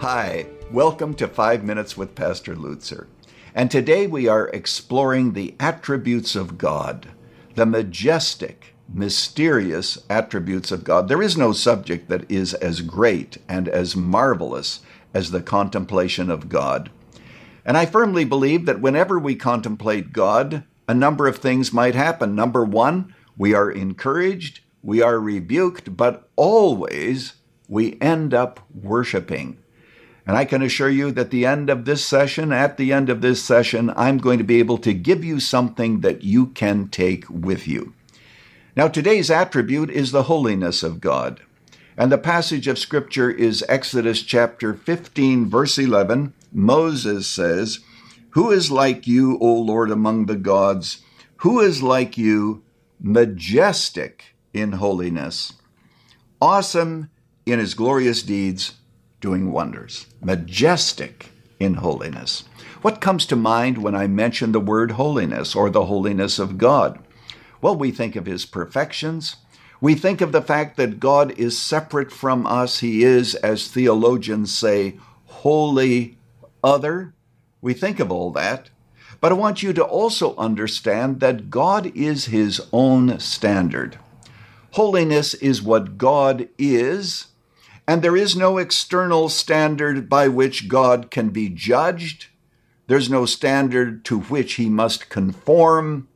Hi, welcome to 5 Minutes with Pastor Lutzer. And today we are exploring the attributes of God, the majestic, mysterious attributes of God. There is no subject that is as great and as marvelous as the contemplation of God. And I firmly believe that whenever we contemplate God, a number of things might happen. Number one, we are encouraged, we are rebuked, but always we end up worshiping. And I can assure you that the end of this session, at the end of this session, I'm going to be able to give you something that you can take with you. Now, today's attribute is the holiness of God. And the passage of Scripture is Exodus chapter 15, verse 11. Moses says, Who is like you, O Lord, among the gods? Who is like you, majestic in holiness, awesome in his glorious deeds? Doing wonders, majestic in holiness. What comes to mind when I mention the word holiness or the holiness of God? Well, we think of his perfections. We think of the fact that God is separate from us. He is, as theologians say, wholly other. We think of all that. But I want you to also understand that God is his own standard. Holiness is what God is, and there is no external standard by which God can be judged. There's no standard to which he must conform.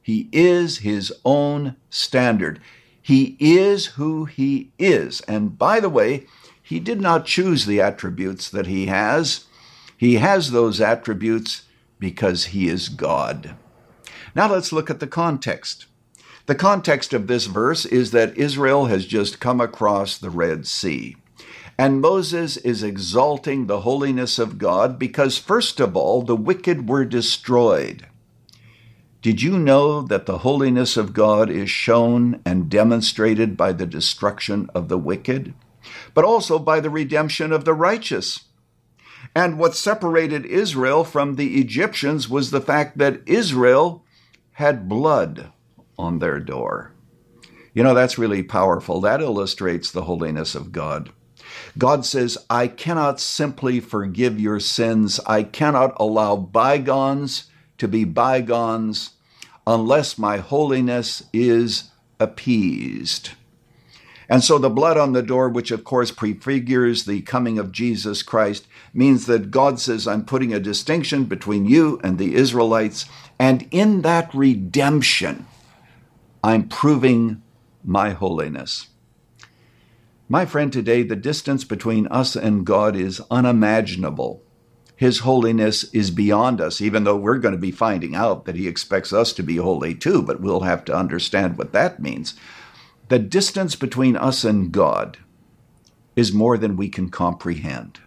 He is his own standard. He is who he is. And by the way, he did not choose the attributes that he has. He has those attributes because he is God. Now let's look at the context. The context of this verse is that Israel has just come across the Red Sea. And Moses is exalting the holiness of God because, first of all, the wicked were destroyed. Did you know that the holiness of God is shown and demonstrated by the destruction of the wicked, but also by the redemption of the righteous? And what separated Israel from the Egyptians was the fact that Israel had blood on their door. You know, that's really powerful. That illustrates the holiness of God. God says, I cannot simply forgive your sins. I cannot allow bygones to be bygones unless my holiness is appeased. And so the blood on the door, which of course prefigures the coming of Jesus Christ, means that God says, I'm putting a distinction between you and the Israelites. And in that redemption, I'm proving my holiness. My friend, today the distance between us and God is unimaginable. His holiness is beyond us, even though we're going to be finding out that He expects us to be holy too, but we'll have to understand what that means. The distance between us and God is more than we can comprehend.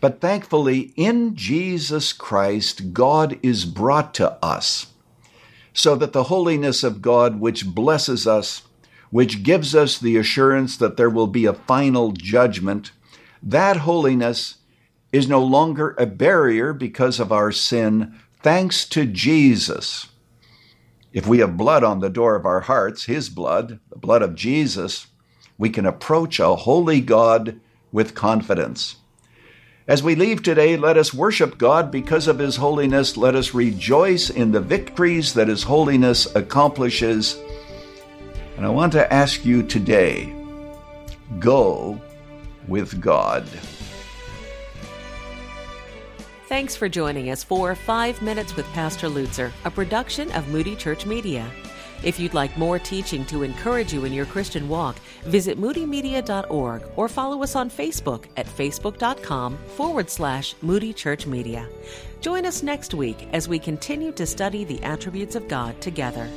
But thankfully, in Jesus Christ, God is brought to us so that the holiness of God, which blesses us, which gives us the assurance that there will be a final judgment, that holiness is no longer a barrier because of our sin, thanks to Jesus. If we have blood on the door of our hearts, His blood, the blood of Jesus, we can approach a holy God with confidence. As we leave today, let us worship God because of His holiness. Let us rejoice in the victories that His holiness accomplishes. And I want to ask you today go with God. Thanks for joining us for Five Minutes with Pastor Lutzer, a production of Moody Church Media. If you'd like more teaching to encourage you in your Christian walk, visit moodymedia.org or follow us on Facebook at facebook.com forward slash Moody Church Media. Join us next week as we continue to study the attributes of God together.